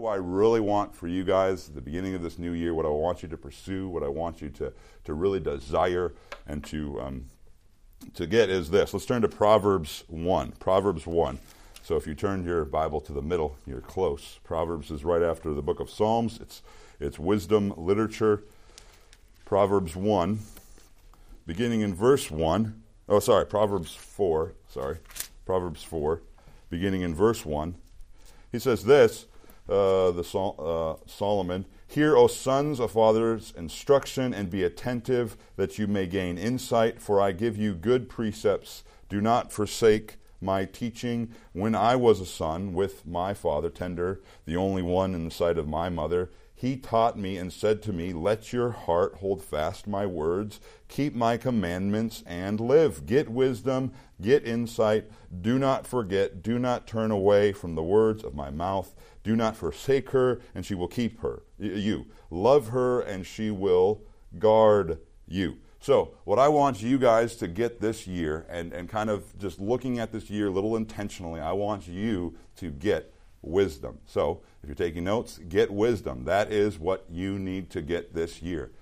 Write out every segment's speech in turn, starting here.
do I really want for you guys at the beginning of this new year? What I want you to pursue, what I want you to, to really desire and to, um, to get is this. Let's turn to Proverbs 1. Proverbs 1. So if you turn your Bible to the middle, you're close. Proverbs is right after the book of Psalms. It's, it's wisdom literature. Proverbs 1, beginning in verse 1. Oh, sorry, Proverbs 4. Sorry. Proverbs 4, beginning in verse 1. He says this, uh, the Sol- uh, Solomon, Hear, O sons of fathers, instruction, and be attentive, that you may gain insight, for I give you good precepts. Do not forsake my teaching. When I was a son with my father, tender, the only one in the sight of my mother, he taught me and said to me, Let your heart hold fast my words, keep my commandments, and live. Get wisdom, get insight. Do not forget, do not turn away from the words of my mouth. Do not forsake her, and she will keep her. You. Love her, and she will guard you. So, what I want you guys to get this year, and, and kind of just looking at this year a little intentionally, I want you to get wisdom. So, if you're taking notes, get wisdom. That is what you need to get this year.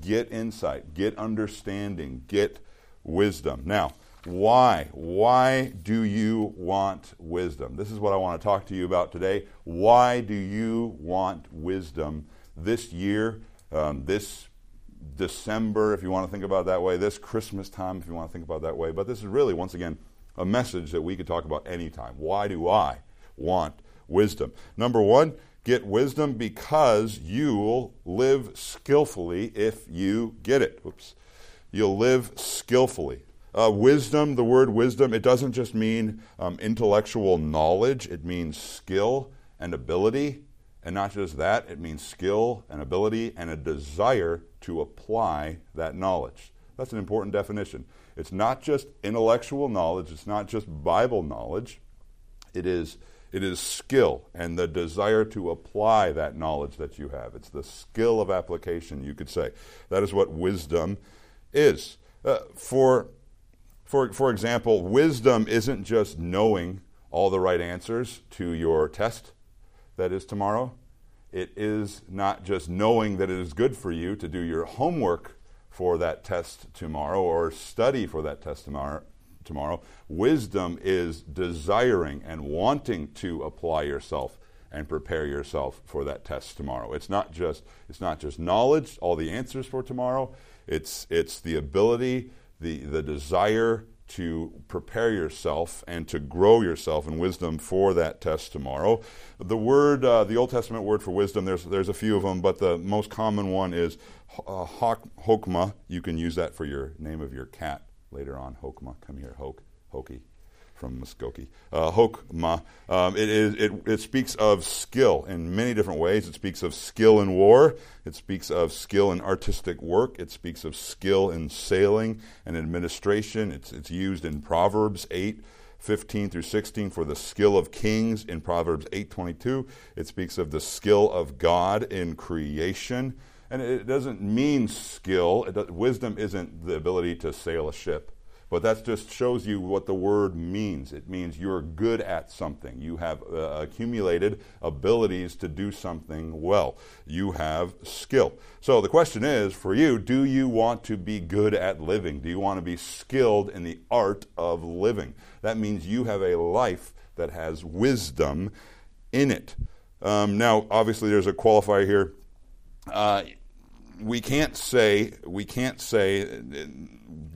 Get insight, get understanding, get wisdom. Now, why? Why do you want wisdom? This is what I want to talk to you about today. Why do you want wisdom this year, um, this December, if you want to think about it that way, this Christmas time, if you want to think about it that way? But this is really, once again, a message that we could talk about anytime. Why do I want wisdom. Number one, get wisdom because you'll live skillfully if you get it. Oops. You'll live skillfully. Uh, wisdom, the word wisdom, it doesn't just mean um, intellectual knowledge, it means skill and ability. And not just that, it means skill and ability and a desire to apply that knowledge. That's an important definition. It's not just intellectual knowledge, it's not just Bible knowledge, it is it is skill and the desire to apply that knowledge that you have. It's the skill of application, you could say. That is what wisdom is. Uh, for, for, for example, wisdom isn't just knowing all the right answers to your test that is tomorrow. It is not just knowing that it is good for you to do your homework for that test tomorrow or study for that test tomorrow tomorrow. Wisdom is desiring and wanting to apply yourself and prepare yourself for that test tomorrow. It's not just it's not just knowledge, all the answers for tomorrow. It's it's the ability, the the desire to prepare yourself and to grow yourself in wisdom for that test tomorrow. The word, uh, the Old Testament word for wisdom, there's there's a few of them, but the most common one is uh, hokmah. You can use that for your name of your cat later on. Hokma. come here, Hok, Hoki from Muskogee. Uh, Hokmah, um, it, is, it, it speaks of skill in many different ways. It speaks of skill in war. It speaks of skill in artistic work. It speaks of skill in sailing and administration. It's, it's used in Proverbs 8. 15 through 16 for the skill of kings in Proverbs 8:22 it speaks of the skill of God in creation and it doesn't mean skill. Does, wisdom isn't the ability to sail a ship, but that just shows you what the word means. It means you're good at something. You have uh, accumulated abilities to do something well. You have skill. So the question is for you do you want to be good at living? Do you want to be skilled in the art of living? That means you have a life that has wisdom in it. Um, now, obviously, there's a qualifier here. Uh, we can't say we can't say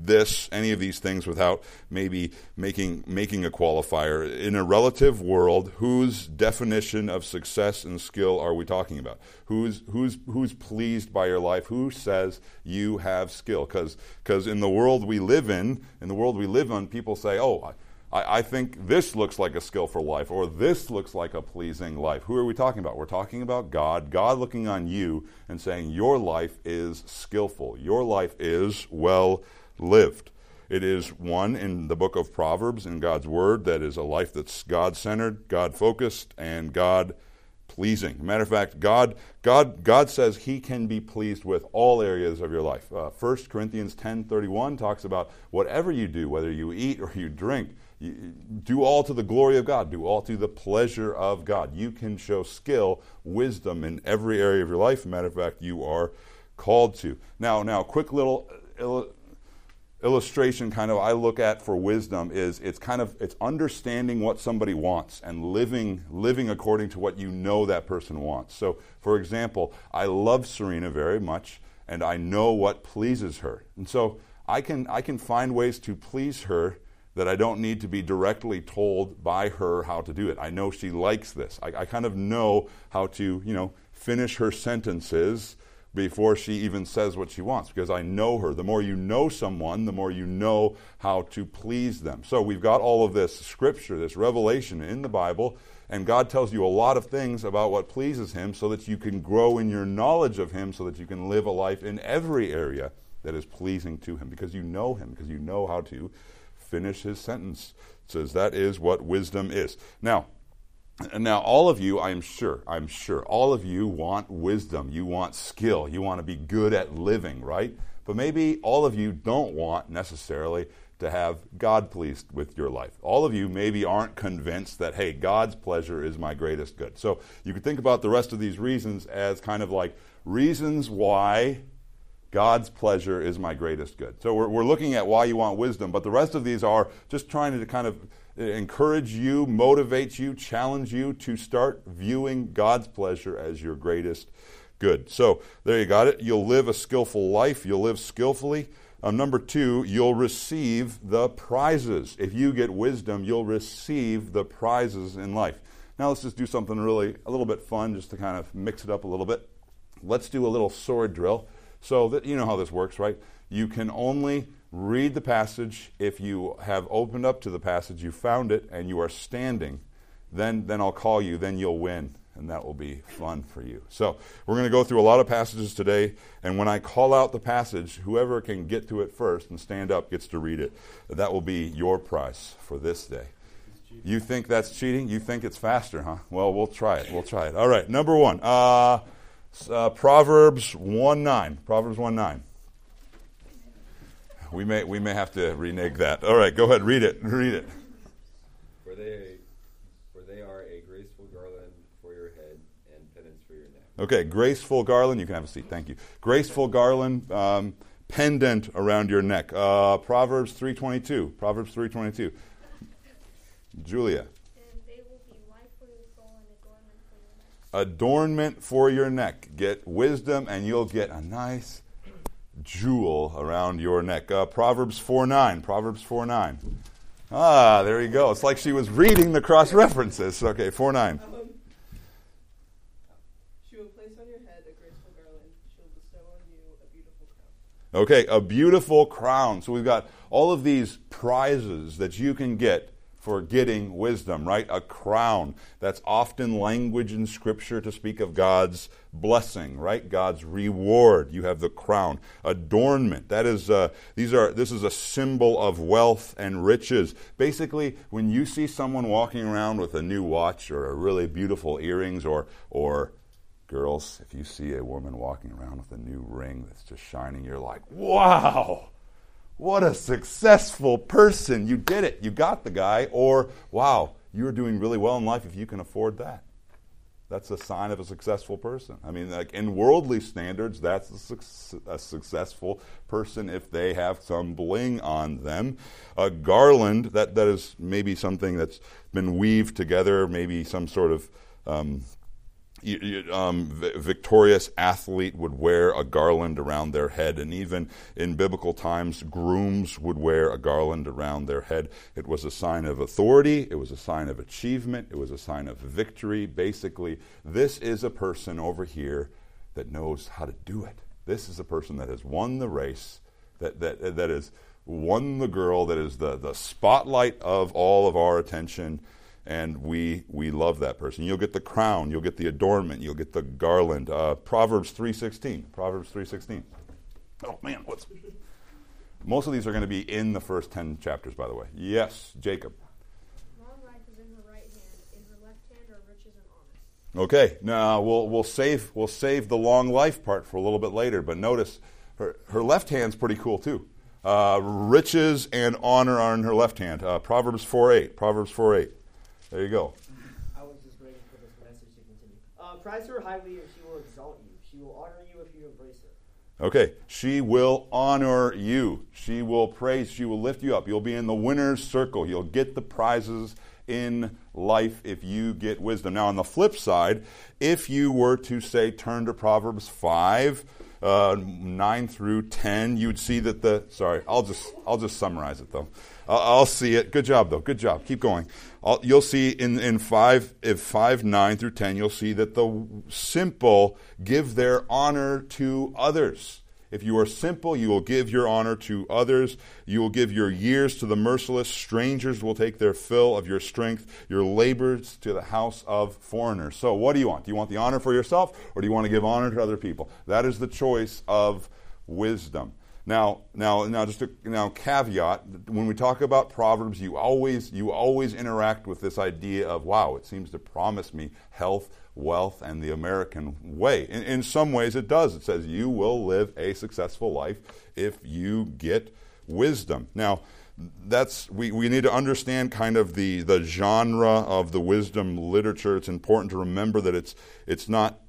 this any of these things without maybe making making a qualifier. In a relative world whose definition of success and skill are we talking about? Who's who's who's pleased by your life? Who says you have skill? Because because in the world we live in in the world we live on people say oh I, I, think this looks like a skillful life, or this looks like a pleasing life. Who are we talking about? We're talking about God, God looking on you and saying, Your life is skillful, your life is well lived. It is one in the book of Proverbs in God's Word that is a life that's God centered, God focused, and God pleasing. Matter of fact, God, God, God says He can be pleased with all areas of your life. Uh, 1 Corinthians ten thirty one talks about whatever you do, whether you eat or you drink, do all to the glory of God, do all to the pleasure of God. You can show skill, wisdom in every area of your life. matter of fact, you are called to. Now, now, quick little uh, illustration kind of I look at for wisdom is it's kind of it's understanding what somebody wants and living living according to what you know that person wants. So, for example, I love Serena very much and I know what pleases her. And so I can I can find ways to please her that I don't need to be directly told by her how to do it. I know she likes this. I, I kind of know how to, you know, finish her sentences before she even says what she wants because I know her. The more you know someone, the more you know how to please them. So we've got all of this scripture, this revelation in the Bible, and God tells you a lot of things about what pleases Him so that you can grow in your knowledge of Him so that you can live a life in every area that is pleasing to Him because you know Him, because you know how to finish His sentence. It says that is what wisdom is. Now, now, all of you, I'm sure, I'm sure, all of you want wisdom. You want skill. You want to be good at living, right? But maybe all of you don't want necessarily to have God pleased with your life. All of you maybe aren't convinced that, hey, God's pleasure is my greatest good. So you could think about the rest of these reasons as kind of like reasons why God's pleasure is my greatest good. So we're, we're looking at why you want wisdom, but the rest of these are just trying to kind of encourage you, motivate you, challenge you to start viewing God's pleasure as your greatest good. So there you got it. You'll live a skillful life, you'll live skillfully. Um, number two, you'll receive the prizes. If you get wisdom, you'll receive the prizes in life. Now let's just do something really a little bit fun just to kind of mix it up a little bit. Let's do a little sword drill. So that you know how this works, right? You can only read the passage. If you have opened up to the passage, you found it, and you are standing, then, then I'll call you, then you'll win, and that will be fun for you. So, we're going to go through a lot of passages today, and when I call out the passage, whoever can get to it first and stand up gets to read it. That will be your prize for this day. You think that's cheating? You think it's faster, huh? Well, we'll try it. We'll try it. All right, number one. Uh, uh, Proverbs 1 9. Proverbs 1 9. We may we may have to renege that. All right, go ahead, read it. Read it. For they for they are a graceful garland for your head and pendants for your neck. Okay, graceful garland. You can have a seat. Thank you. Graceful garland, um, pendant around your neck. Uh, Proverbs three twenty two. Proverbs three twenty two. Julia. Adornment for your neck. Get wisdom, and you'll get a nice jewel around your neck. Uh, Proverbs 4 9. Proverbs 4 9. Ah, there you go. It's like she was reading the cross references. Okay, 4 9. Um, she will place on your head a graceful garland. She will bestow on you a beautiful crown. Okay, a beautiful crown. So we've got all of these prizes that you can get for getting wisdom, right? A crown. That's often language in Scripture to speak of God's blessing, right? God's reward. You have the crown. Adornment. That is, uh, these are, this is a symbol of wealth and riches. Basically, when you see someone walking around with a new watch or a really beautiful earrings or, or, girls, if you see a woman walking around with a new ring that's just shining, you're like, wow! What a successful person. You did it. You got the guy. Or, wow, you're doing really well in life if you can afford that. That's a sign of a successful person. I mean, like in worldly standards, that's a, su- a successful person if they have some bling on them. A garland, that, that is maybe something that's been weaved together, maybe some sort of um, um, victorious athlete would wear a garland around their head, and even in biblical times, grooms would wear a garland around their head. It was a sign of authority, it was a sign of achievement, it was a sign of victory. Basically, this is a person over here that knows how to do it. This is a person that has won the race, that, that, that has won the girl, that is the, the spotlight of all of our attention and we we love that person. You'll get the crown, you'll get the adornment, you'll get the garland. Uh, Proverbs three sixteen. Proverbs three sixteen. Oh man, what's most of these are going to be in the first ten chapters, by the way. Yes, Jacob. Long life is in her right hand. In her left hand are riches and honor. Okay, now we'll we'll save we'll save the long life part for a little bit later. But notice her her left hand's pretty cool too. Uh, riches and honor are in her left hand. Uh, Proverbs 4 8. Proverbs 4 8. There you go. I was just waiting for this message to continue. Uh, prize her highly, and she will exalt you. She will honor you if you embrace her. Okay, she will honor you. She will praise. She will lift you up. You'll be in the winner's circle. You'll get the prizes in life if you get wisdom. Now, on the flip side, if you were to say, turn to Proverbs 5, uh, 9 through 10, you'd see that the, sorry, I'll just, I'll just summarize it though. I'll, I'll see it. Good job though. Good job. Keep going. I'll, you'll see in, in 5, if 5, 9 through 10, you'll see that the simple give their honor to others. If you are simple, you will give your honor to others. You will give your years to the merciless. Strangers will take their fill of your strength, your labors to the house of foreigners. So, what do you want? Do you want the honor for yourself, or do you want to give honor to other people? That is the choice of wisdom. Now, now, now, just a now caveat. When we talk about proverbs, you always you always interact with this idea of wow, it seems to promise me health, wealth, and the American way. In, in some ways, it does. It says you will live a successful life if you get wisdom. Now, that's we, we need to understand kind of the the genre of the wisdom literature. It's important to remember that it's it's not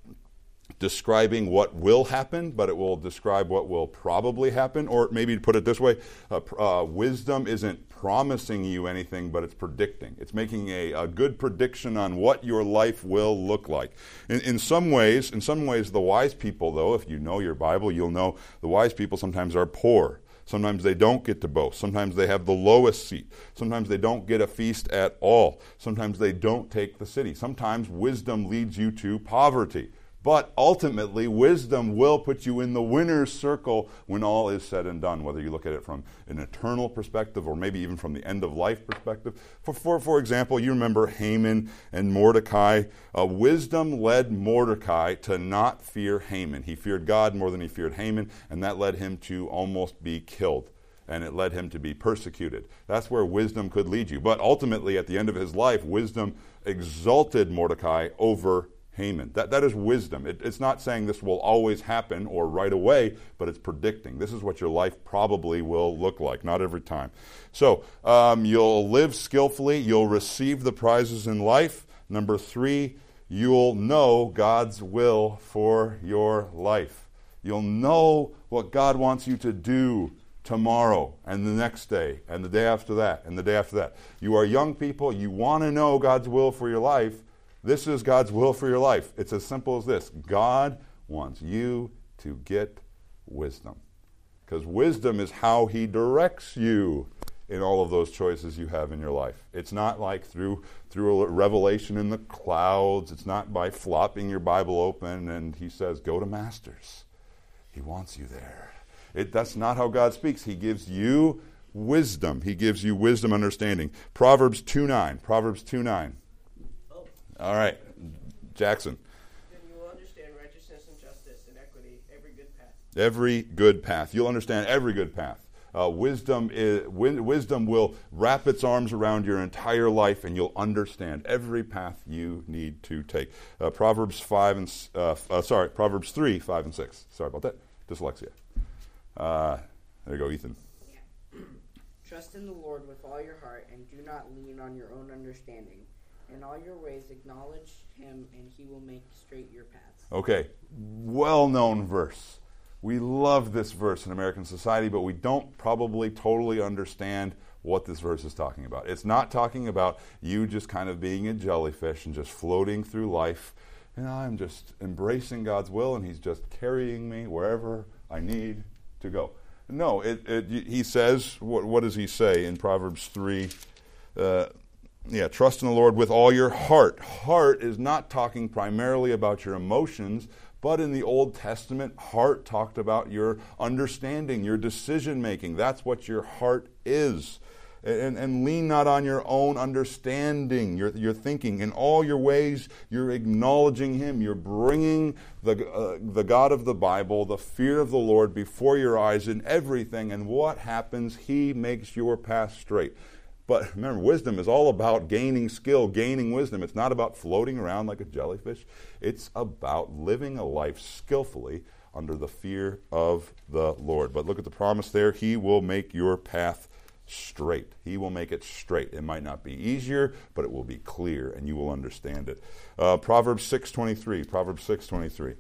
describing what will happen, but it will describe what will probably happen. Or maybe to put it this way, uh, uh, wisdom isn't promising you anything, but it's predicting. It's making a, a good prediction on what your life will look like. In, in some ways, in some ways, the wise people, though, if you know your Bible, you'll know the wise people sometimes are poor. Sometimes they don't get to boast. Sometimes they have the lowest seat. Sometimes they don't get a feast at all. Sometimes they don't take the city. Sometimes wisdom leads you to poverty. But ultimately, wisdom will put you in the winner's circle when all is said and done, whether you look at it from an eternal perspective or maybe even from the end of life perspective. For, for, for example, you remember Haman and Mordecai. Uh, wisdom led Mordecai to not fear Haman. He feared God more than he feared Haman, and that led him to almost be killed and it led him to be persecuted. That's where wisdom could lead you. But ultimately, at the end of his life, wisdom exalted Mordecai over Haman. That, that is wisdom. It, it's not saying this will always happen or right away, but it's predicting. This is what your life probably will look like, not every time. So um, you'll live skillfully, you'll receive the prizes in life. Number three, you'll know God's will for your life. You'll know what God wants you to do tomorrow and the next day and the day after that and the day after that. You are young people, you want to know God's will for your life this is God's will for your life. It's as simple as this God wants you to get wisdom. Because wisdom is how He directs you in all of those choices you have in your life. It's not like through through a revelation in the clouds. It's not by flopping your Bible open and he says, "Go to Masters." He wants you there. It, that's not how God speaks. He gives you wisdom. He gives you wisdom, understanding. Proverbs two nine. Proverbs two nine. All right, Jackson. Then you will understand righteousness and justice and equity, every good path. Every good path. You'll understand every good path. Uh, wisdom, is, wisdom will wrap its arms around your entire life, and you'll understand every path you need to take. Uh, Proverbs five and uh, uh sorry, Proverbs three, five and six. Sorry about that. Dyslexia. Uh, there you go, Ethan. Trust in the Lord with all your heart, and do not lean on your own understanding. In all your ways, acknowledge him, and he will make straight your paths. Okay, well known verse. We love this verse in American society, but we don't probably totally understand what this verse is talking about. It's not talking about you just kind of being a jellyfish and just floating through life. And I'm just embracing God's will, and He's just carrying me wherever I need to go. No, it, it, he says, what, what, does he say in Proverbs 3? Uh, yeah, trust in the Lord with all your heart. Heart is not talking primarily about your emotions, but in the Old Testament, heart talked about your understanding, your decision making. That's what your heart is. And, and, lean not on your own understanding, your, your thinking. In all your ways, you're acknowledging Him. You're bringing the, uh, the God of the Bible, the fear of the Lord, before your eyes in everything. And what happens? He makes your path straight. But remember, wisdom is all about gaining skill, gaining wisdom. It's not about floating around like a jellyfish. It's about living a life skillfully, under the fear of the Lord. But look at the promise there. He will make your path straight. He will make it straight. It might not be easier, but it will be clear, and you will understand it. Uh, Proverbs 6.23. Proverbs 6.23.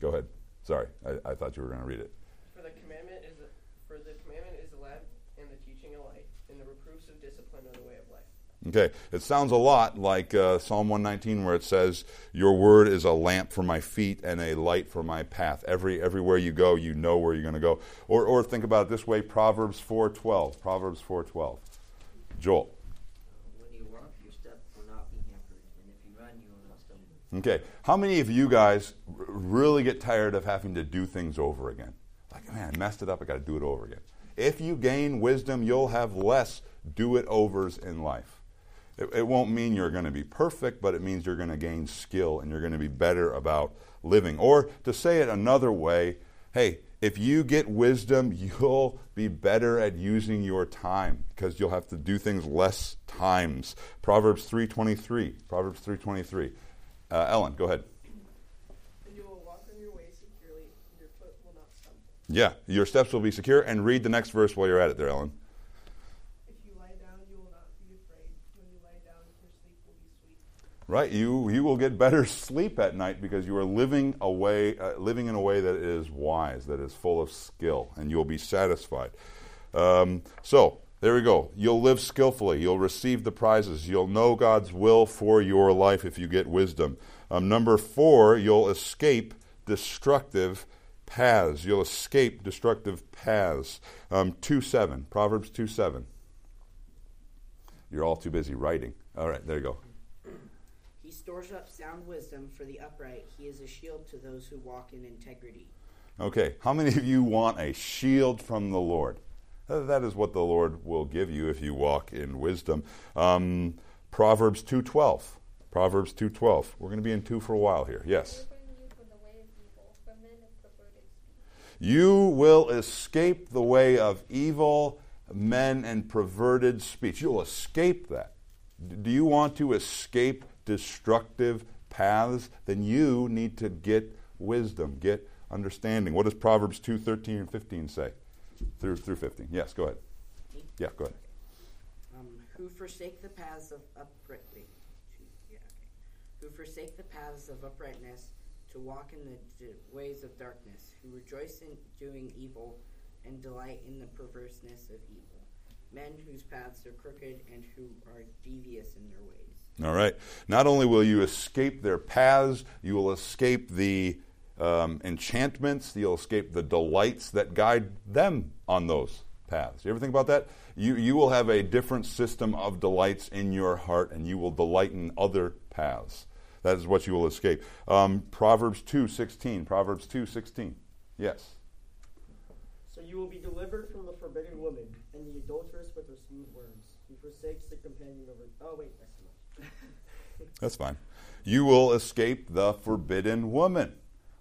Go ahead. Sorry, I, I thought you were going to read it. For the commandment is a, for the commandment is lamp and the teaching a light, and the reproofs of discipline are the way of life. Okay, it sounds a lot like uh, Psalm 119, where it says, "Your word is a lamp for my feet and a light for my path." Every everywhere you go, you know where you're going to go. Or, or think about it this way: Proverbs 4:12. Proverbs 4:12. Joel. When you walk, your step will not be hampered, and if you run, you will not stumble. Okay, how many of you guys really get tired of having to do things over again? Like, man, I messed it up. I got to do it over again. If you gain wisdom, you'll have less do it overs in life. It, it won't mean you're going to be perfect, but it means you're going to gain skill and you're going to be better about living. Or to say it another way, hey, if you get wisdom, you'll be better at using your time because you'll have to do things less times. Proverbs 3:23. Proverbs 3:23. Uh, Ellen, go ahead. And you will walk on your way securely, and your foot will not stumble. Yeah, your steps will be secure. And read the next verse while you're at it there, Ellen. If you lie down, you will not be afraid. When you lie down, your sleep will be sweet. Right, you you will get better sleep at night because you are living a way, uh, living in a way that is wise, that is full of skill, and you'll be satisfied. Um, so there we go. You'll live skillfully. You'll receive the prizes. You'll know God's will for your life if you get wisdom. Um, number four, you'll escape destructive paths. You'll escape destructive paths. Um, two seven, Proverbs two seven. You're all too busy writing. All right, there you go. He stores up sound wisdom for the upright. He is a shield to those who walk in integrity. Okay, how many of you want a shield from the Lord? That is what the Lord will give you if you walk in wisdom. Um, Proverbs 2:12. Proverbs 2:12. We're going to be in two for a while here. Yes. You will escape the way of evil men and perverted speech. You'll escape that. Do you want to escape destructive paths? Then you need to get wisdom, get understanding. What does Proverbs 2 13 and 15 say? Through, through 15. Yes, go ahead. Yeah, go ahead. Um, who forsake the paths of upright. Wait, two- yeah, okay. Who forsake the paths of uprightness to walk in the d- ways of darkness. Who rejoice in doing evil and delight in the perverseness of evil. Men whose paths are crooked and who are devious in their ways. All right. Not only will you escape their paths, you will escape the um, enchantments, you'll escape the delights that guide them on those paths. You ever think about that? You, you will have a different system of delights in your heart, and you will delight in other paths. That is what you will escape. Um, Proverbs 2.16. Proverbs 2.16. Yes. So you will be delivered from the forbidden woman and the adulteress with her smooth worms, He forsakes the companion of her. Oh wait, that's. That's fine. You will escape the forbidden woman.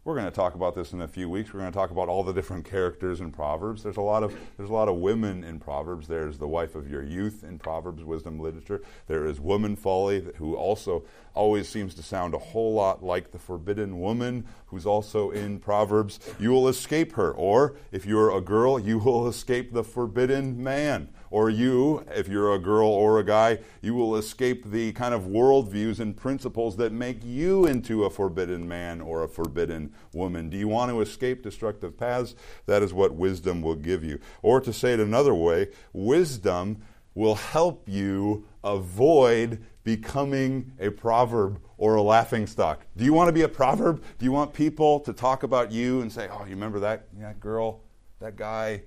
We're going to talk about this in a few weeks. We're going to talk about all the different characters in Proverbs. There's a lot of there's a lot of women in Proverbs. There's the wife of your youth in Proverbs wisdom literature. There is woman folly who also always seems to sound a whole lot like the forbidden woman who's also in Proverbs. You will escape her or if you're a girl, you will escape the forbidden man. Or you, if you're a girl or a guy, you will escape the kind of worldviews and principles that make you into a forbidden man or a forbidden woman. Do you want to escape destructive paths? That is what wisdom will give you. Or to say it another way, wisdom will help you avoid becoming a proverb or a laughing stock. Do you want to be a proverb? Do you want people to talk about you and say, "Oh, you remember that that girl, that guy?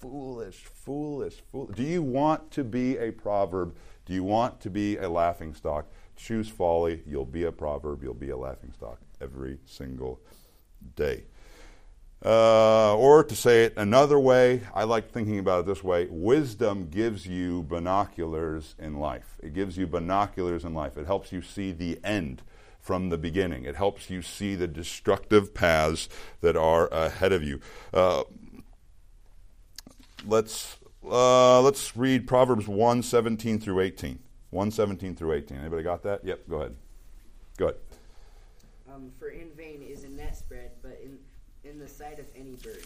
Foolish, foolish, foolish." Do you want to be a proverb? Do you want to be a laughing stock? Choose folly. You'll be a proverb. You'll be a laughing stock every single day. Uh, or to say it another way, I like thinking about it this way wisdom gives you binoculars in life. It gives you binoculars in life. It helps you see the end from the beginning, it helps you see the destructive paths that are ahead of you. Uh, let's uh, let's read Proverbs 1 17 through 18. 1 17 through 18. Anybody got that? Yep, go ahead. Go ahead. Um, for in vain is a net spread, but in, in the sight of any bird.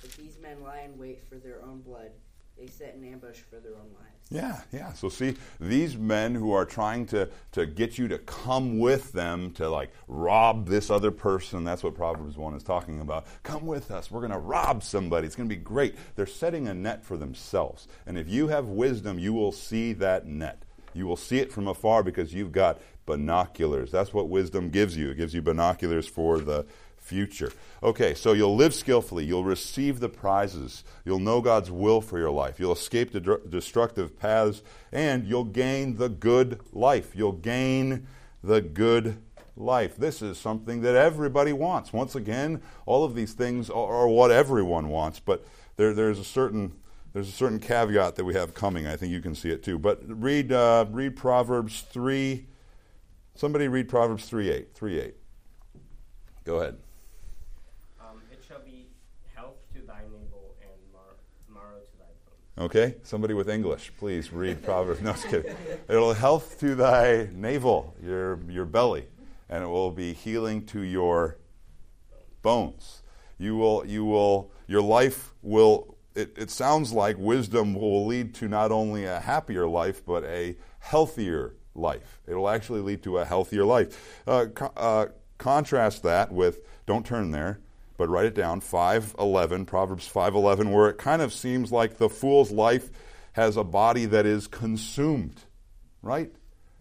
But these men lie in wait for their own blood. They set an ambush for their own lives. Yeah, yeah. So see, these men who are trying to, to get you to come with them to like rob this other person, that's what Proverbs 1 is talking about. Come with us. We're going to rob somebody. It's going to be great. They're setting a net for themselves. And if you have wisdom, you will see that net. You will see it from afar because you've got binoculars. That's what wisdom gives you. It gives you binoculars for the future. Okay, so you'll live skillfully. You'll receive the prizes. You'll know God's will for your life. You'll escape the dr- destructive paths, and you'll gain the good life. You'll gain the good life. This is something that everybody wants. Once again, all of these things are, are what everyone wants, but there, there's a certain there's a certain caveat that we have coming. I think you can see it too. But read uh, read Proverbs three. Somebody read Proverbs three eight three eight. Go ahead. Um, it shall be health to thy navel and mar- marrow to thy bones. Okay, somebody with English, please read Proverbs. No, just kidding. It'll health to thy navel, your your belly, and it will be healing to your bones. You will you will your life will. It, it sounds like wisdom will lead to not only a happier life but a healthier life. It will actually lead to a healthier life. Uh, co- uh, contrast that with don't turn there but write it down 511 proverbs 511 where it kind of seems like the fool's life has a body that is consumed right?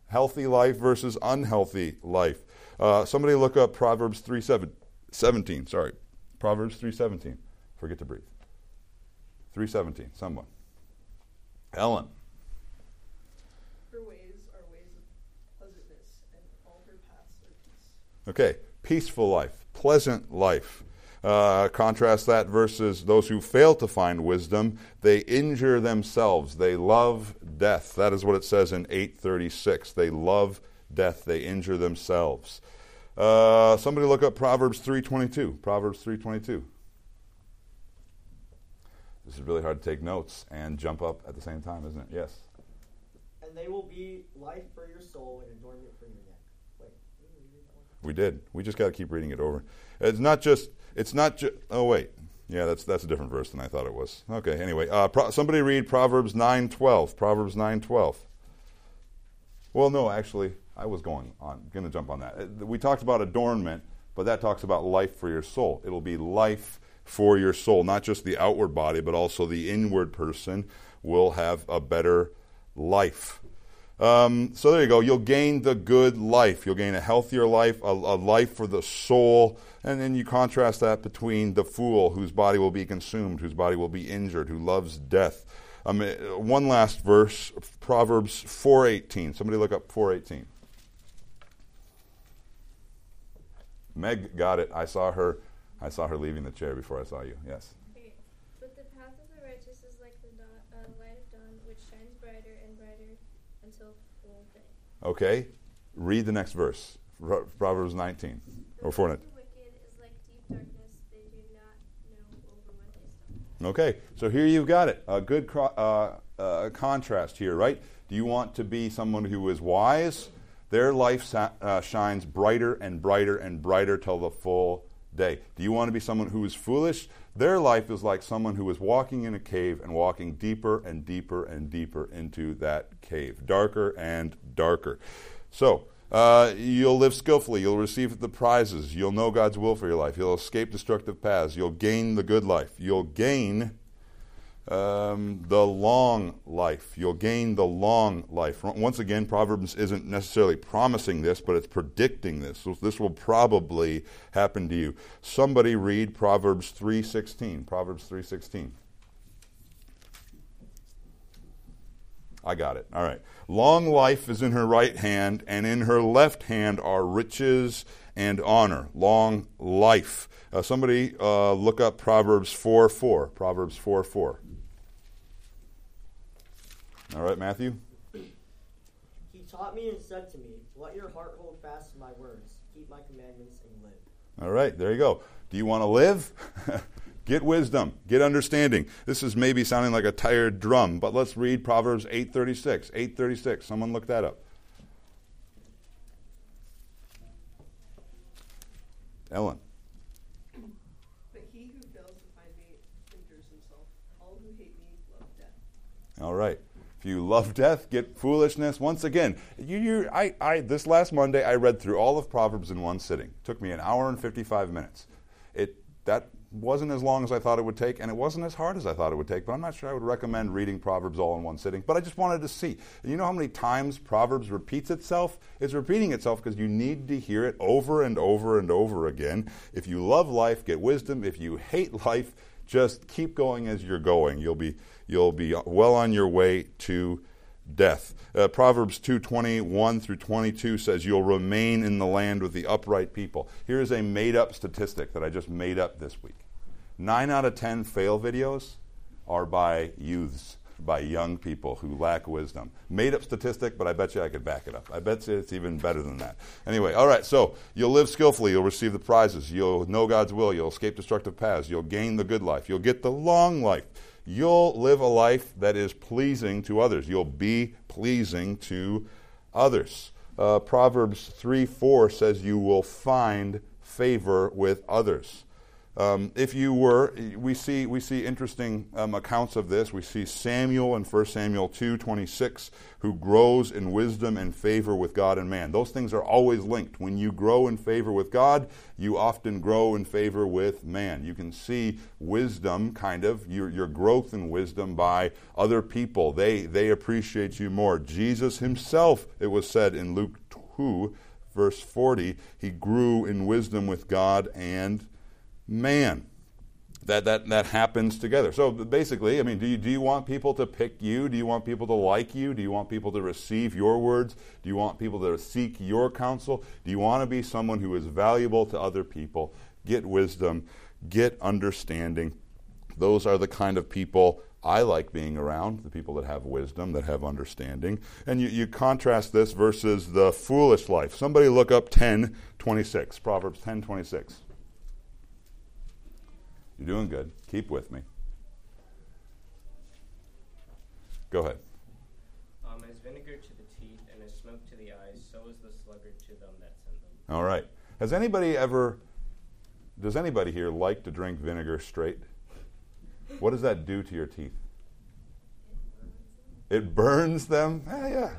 Healthy life versus unhealthy life. Uh, somebody look up proverbs 3 7, 17 sorry. Proverbs 317 forget to breathe. 317 someone. Ellen. Her ways are ways of pleasantness, and all her paths are peace. Okay, peaceful life, pleasant life. Uh, contrast that versus those who fail to find wisdom. They injure themselves. They love death. That is what it says in 836. They love death. They injure themselves. Uh, somebody look up Proverbs 322. Proverbs 322. This is really hard to take notes and jump up at the same time, isn't it? Yes. And they will be life for your soul and adornment for your neck. Wait, did we read that one? We did. We just got to keep reading it over. It's not just. It's not just. Oh wait. Yeah, that's that's a different verse than I thought it was. Okay. Anyway, uh, pro- somebody read Proverbs nine twelve. Proverbs nine twelve. Well, no, actually, I was going on. Going to jump on that. Uh, We talked about adornment, but that talks about life for your soul. It'll be life for your soul, not just the outward body, but also the inward person will have a better life. Um, so there you go. You'll gain the good life. You'll gain a healthier life, a, a life for the soul. And then you contrast that between the fool, whose body will be consumed, whose body will be injured, who loves death. Um, uh, one last verse, Proverbs 4.18. Somebody look up 4.18. Meg got it. I saw her. I saw her leaving the chair before I saw you. Yes. Okay. But the path of the righteous is like the dawn, uh, light of dawn, which shines brighter and brighter until full day. Okay. Read the next verse. Proverbs 19 or 4. way of the wicked is like deep darkness; they do not know over what they stumble. Okay, so here you've got it. A good cro- uh, uh, contrast here, right? Do you want to be someone who is wise? Their life sa- uh, shines brighter and brighter and brighter till the full day. Do you want to be someone who is foolish? Their life is like someone who is walking in a cave and walking deeper and deeper and deeper into that cave, darker and darker. So, uh, you'll live skillfully. You'll receive the prizes. You'll know God's will for your life. You'll escape destructive paths. You'll gain the good life. You'll gain um, the long life. You'll gain the long life. Once again, Proverbs isn't necessarily promising this, but it's predicting this. So this will probably happen to you. Somebody read Proverbs 3:16. Proverbs 3:16. I got it. All right. Long life is in her right hand, and in her left hand are riches and honor. Long life. Uh, somebody uh, look up Proverbs 4 4. Proverbs 4 4. All right, Matthew? He taught me and said to me, Let your heart hold fast to my words, keep my commandments and live. All right, there you go. Do you want to live? Get wisdom, get understanding. This is maybe sounding like a tired drum, but let's read Proverbs 8:36. 8:36. Someone look that up. Ellen. But he who fails to find me injures himself. All who hate me love death. All right. If you love death, get foolishness. Once again, you, you, I, I, this last Monday, I read through all of Proverbs in one sitting. It took me an hour and 55 minutes. It, that wasn't as long as I thought it would take, and it wasn't as hard as I thought it would take, but I'm not sure I would recommend reading Proverbs all in one sitting. But I just wanted to see. And you know how many times Proverbs repeats itself? It's repeating itself because you need to hear it over and over and over again. If you love life, get wisdom. If you hate life, just keep going as you're going. You'll be you'll be well on your way to death. Uh, Proverbs 2:21 through 22 says you'll remain in the land with the upright people. Here's a made-up statistic that I just made up this week. 9 out of 10 fail videos are by youths, by young people who lack wisdom. Made up statistic, but I bet you I could back it up. I bet you it's even better than that. Anyway, all right, so you'll live skillfully, you'll receive the prizes, you'll know God's will, you'll escape destructive paths, you'll gain the good life, you'll get the long life you'll live a life that is pleasing to others. You'll be pleasing to others. Uh, Proverbs 3 4 says, You will find favor with others. Um, if you were, we see, we see interesting um, accounts of this. We see Samuel in 1 Samuel 2 26, who grows in wisdom and favor with God and man. Those things are always linked. When you grow in favor with God, you often grow in favor with man. You can see wisdom, kind of, your, your growth in wisdom by other people. They, they appreciate you more. Jesus himself, it was said in Luke 2, verse 40, he grew in wisdom with God and man. That, that, that happens together. So basically, I mean, do you, do you want people to pick you? Do you want people to like you? Do you want people to receive your words? Do you want people to seek your counsel? Do you want to be someone who is valuable to other people? Get wisdom, get understanding. Those are the kind of people I like being around, the people that have wisdom, that have understanding. And you, you contrast this versus the foolish life. Somebody look up 1026, Proverbs 1026. You're doing good. Keep with me. Go ahead. Um, as vinegar to the teeth and as smoke to the eyes, so is the sluggard to them that send them. All right. Has anybody ever, does anybody here like to drink vinegar straight? What does that do to your teeth? It burns them? Eh, yeah. I don't know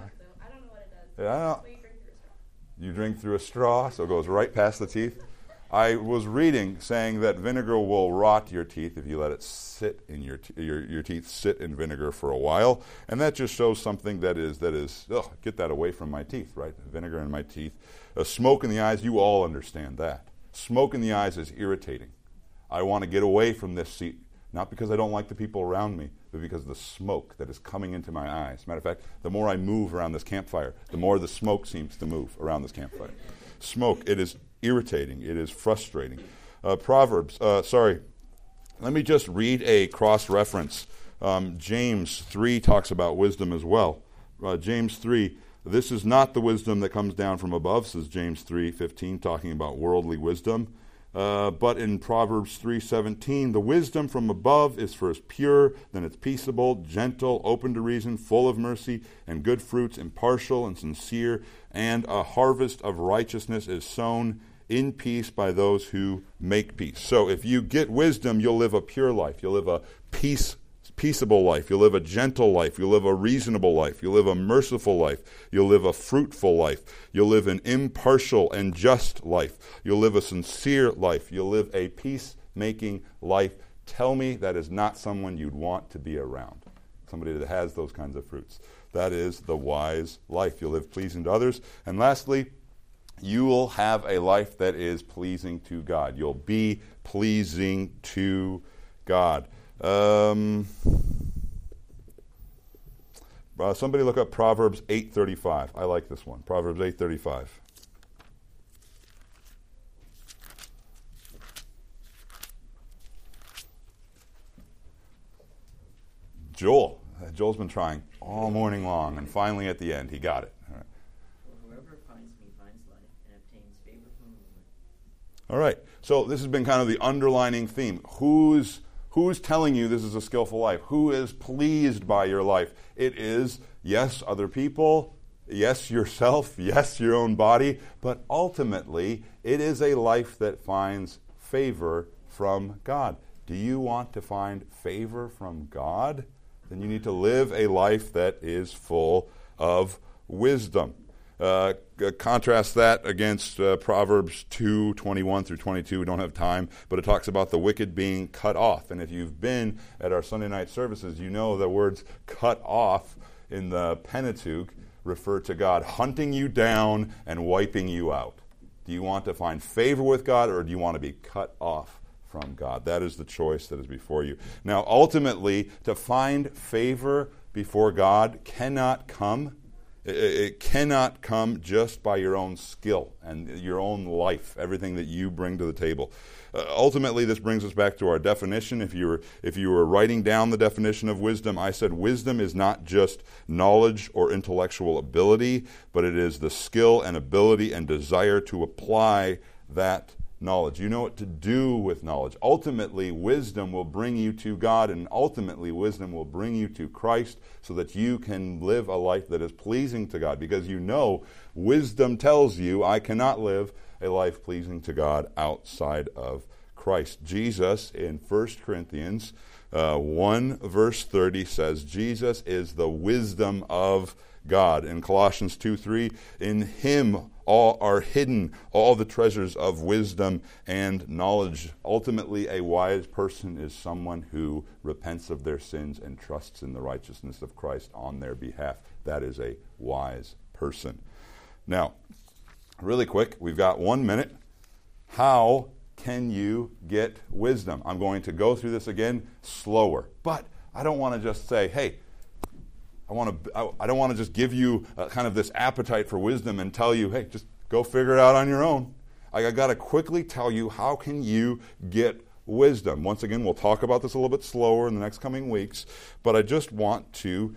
what it does. Yeah, I don't- But you drink through a straw. You drink through a straw, so it goes right past the teeth. I was reading saying that vinegar will rot your teeth if you let it sit in your, te- your your teeth sit in vinegar for a while, and that just shows something that is that is ugh, get that away from my teeth, right? Vinegar in my teeth, smoke in the eyes. You all understand that. Smoke in the eyes is irritating. I want to get away from this seat, not because I don't like the people around me, but because of the smoke that is coming into my eyes. Matter of fact, the more I move around this campfire, the more the smoke seems to move around this campfire. Smoke, it is irritating, it is frustrating. Uh, Proverbs, uh, sorry, let me just read a cross reference. Um, James 3 talks about wisdom as well. Uh, James 3, this is not the wisdom that comes down from above, says James 3:15, talking about worldly wisdom. Uh, but in Proverbs 3:17, the wisdom from above is first pure, then it's peaceable, gentle, open to reason, full of mercy and good fruits, impartial and sincere, and a harvest of righteousness is sown in peace by those who make peace. So if you get wisdom, you'll live a pure life. You'll live a peace peaceable life. You'll live a gentle life. You'll live a reasonable life. You'll live a merciful life. You'll live a fruitful life. You'll live an impartial and just life. You'll live a sincere life. You'll live a peacemaking life. Tell me that is not someone you'd want to be around. Somebody that has those kinds of fruits. That is the wise life. You'll live pleasing to others. And lastly, you will have a life that is pleasing to God. You'll be pleasing to God. Um, uh, somebody look up Proverbs 8:35. I like this one. Proverbs 8:35. Joel. Joel's been trying all morning long, and finally at the end, he got it. All right. For whoever finds me finds life and obtains favor from the Lord. All right. So this has been kind of the underlining theme. Who's who's telling you this is a skillful life? Who is pleased by your life? It is yes, other people, yes, yourself, yes, your own body, but ultimately it is a life that finds favor from God. Do you want to find favor from God? Then you need to live a life that is full of wisdom. Uh, contrast that against uh, Proverbs 2 21 through 22. We don't have time, but it talks about the wicked being cut off. And if you've been at our Sunday night services, you know the words cut off in the Pentateuch refer to God hunting you down and wiping you out. Do you want to find favor with God or do you want to be cut off from God? That is the choice that is before you. Now, ultimately, to find favor before God cannot come it cannot come just by your own skill and your own life, everything that you bring to the table. Uh, ultimately, this brings us back to our definition. If you, were, if you were writing down the definition of wisdom, I said wisdom is not just knowledge or intellectual ability, but it is the skill and ability and desire to apply that knowledge. You know what to do with knowledge. Ultimately, wisdom will bring you to God, and ultimately, wisdom will bring you to Christ so that you can live a life that is pleasing to God. Because you know, wisdom tells you, I cannot live a life pleasing to God outside of Christ. Jesus in 1 Corinthians uh, 1, verse 30 says, Jesus is the wisdom of God. In Colossians 2 3, in him all are hidden all the treasures of wisdom and knowledge. Ultimately, a wise person is someone who repents of their sins and trusts in the righteousness of Christ on their behalf. That is a wise person. Now, really quick, we've got one minute. How can you get wisdom? I'm going to go through this again slower, but I don't want to just say, hey, I want to. I, don't want to just give you kind of this appetite for wisdom and tell you, hey, just go figure it out on your own. I, I got to quickly tell you how can you get wisdom. Once again, we'll talk about this a little bit slower in the next coming weeks, but I just want to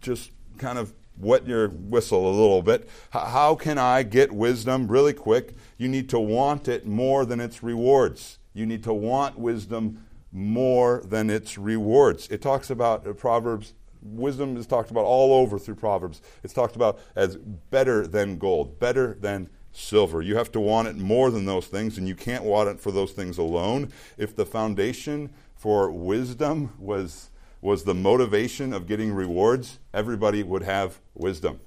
just kind of wet your whistle a little bit. H- how can I get wisdom really quick? You need to want it more than its rewards. You need to want wisdom more than its rewards. It talks about uh, Proverbs wisdom is talked about all over through Proverbs. It's talked about as better than gold, better than silver. You have to want it more than those things, and you can't want it for those things alone. If the foundation for wisdom was was the motivation of getting rewards, everybody would have wisdom.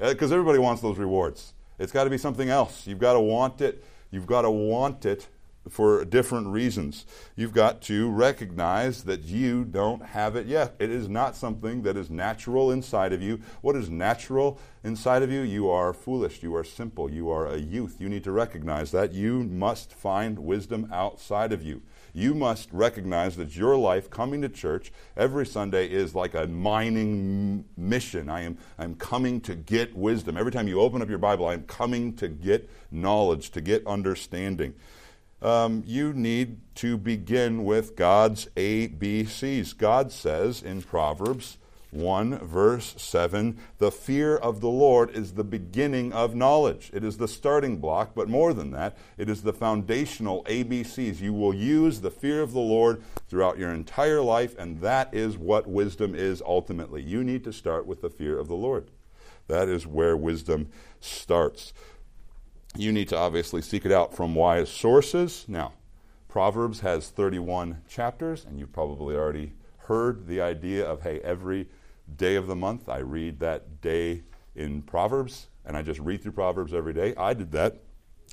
Uh, because everybody wants those rewards. It's got to be something else. You've got to want it. You've got to want it for different reasons. You've got to recognize that you don't have it yet. It is not something that is natural inside of you. What is natural inside of you? You are foolish. You are simple. You are a youth. You need to recognize that. You must find wisdom outside of you. You must recognize that your life coming to church every Sunday is like a mining mission. I am I'm coming to get wisdom. Every time you open up your Bible, I'm coming to get knowledge, to get understanding um, you need to begin with God's ABCs. God says in Proverbs 1, verse 7, the fear of the Lord is the beginning of knowledge. It is the starting block, but more than that, it is the foundational ABCs. You will use the fear of the Lord throughout your entire life, and that is what wisdom is ultimately. You need to start with the fear of the Lord. That is where wisdom starts you need to obviously seek it out from wise sources. Now, Proverbs has 31 chapters, and you've probably already heard the idea of hey, every day of the month I read that day in Proverbs, and I just read through Proverbs every day. I did that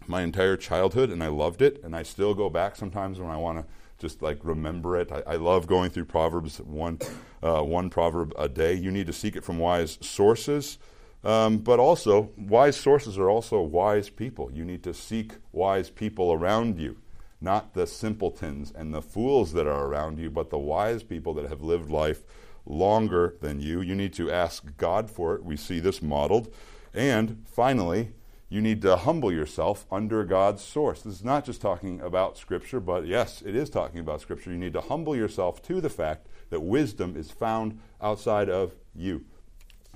my entire childhood, and I loved it, and I still go back sometimes when I want to just like remember it. I, I, love going through Proverbs, one, uh, one proverb a day. You need to seek it from wise sources. Um, but also, wise sources are also wise people. You need to seek wise people around you, not the simpletons and the fools that are around you, but the wise people that have lived life longer than you. You need to ask God for it. We see this modeled. And finally, you need to humble yourself under God's source. This is not just talking about Scripture, but yes, it is talking about Scripture. You need to humble yourself to the fact that wisdom is found outside of you.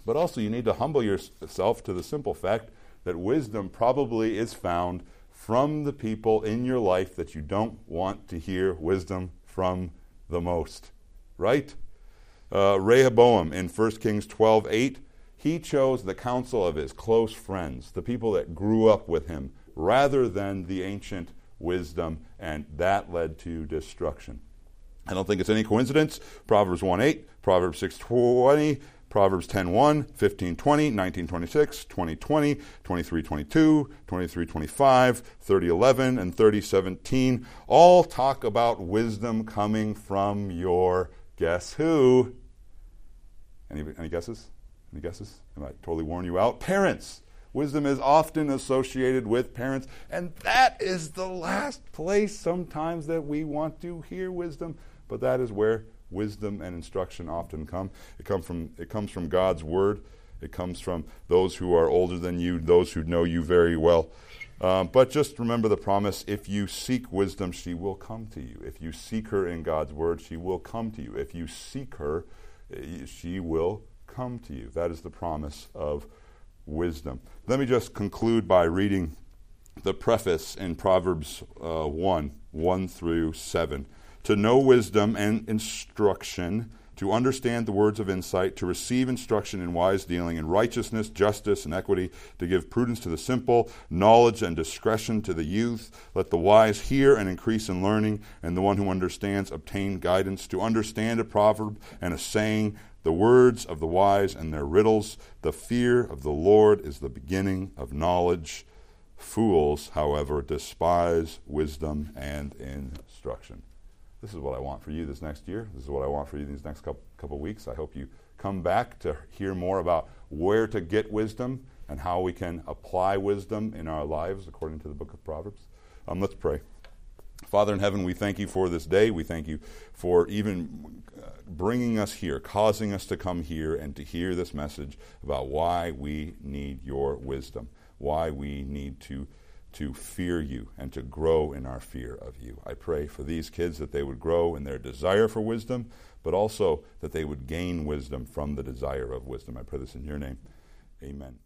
But also, you need to humble yourself to the simple fact that wisdom probably is found from the people in your life that you don't want to hear wisdom from the most. Right? Uh, Rehoboam in 1 Kings 12 8, he chose the counsel of his close friends, the people that grew up with him, rather than the ancient wisdom, and that led to destruction. I don't think it's any coincidence. Proverbs 1 8, Proverbs 6 20, Proverbs 10 1, 15 20, 19 26, 20 20, 23 22, 23 25, 30 11, and 30 17 all talk about wisdom coming from your guess who? Any, any guesses? Any guesses? I totally worn you out? Parents. Wisdom is often associated with parents, and that is the last place sometimes that we want to hear wisdom, but that is where wisdom and instruction often come. It, come from, it comes from God's Word, it comes from those who are older than you, those who know you very well. Um, but just remember the promise if you seek wisdom, she will come to you. If you seek her in God's Word, she will come to you. If you seek her, eh, she will come to you. That is the promise of wisdom. Let me just conclude by reading the preface in Proverbs uh, 1 1 through 7. To know wisdom and instruction, to understand the words of insight, to receive instruction in wise dealing, in righteousness, justice, and equity, to give prudence to the simple, knowledge and discretion to the youth. Let the wise hear and increase in learning, and the one who understands obtain guidance. To understand a proverb and a saying, the words of the wise and their riddles. The fear of the Lord is the beginning of knowledge. Fools, however, despise wisdom and instruction. This is what I want for you this next year. This is what I want for you these next couple, couple weeks. I hope you come back to hear more about where to get wisdom and how we can apply wisdom in our lives according to the book of Proverbs. Um, let's pray. Father in heaven, we thank you for this day. We thank you for even uh, bringing us here, causing us to come here and to hear this message about why we need your wisdom, why we need to, to fear you and to grow in our fear of you. I pray for these kids that they would grow in their desire for wisdom, but also that they would gain wisdom from the desire of wisdom. I pray this in your name. Amen.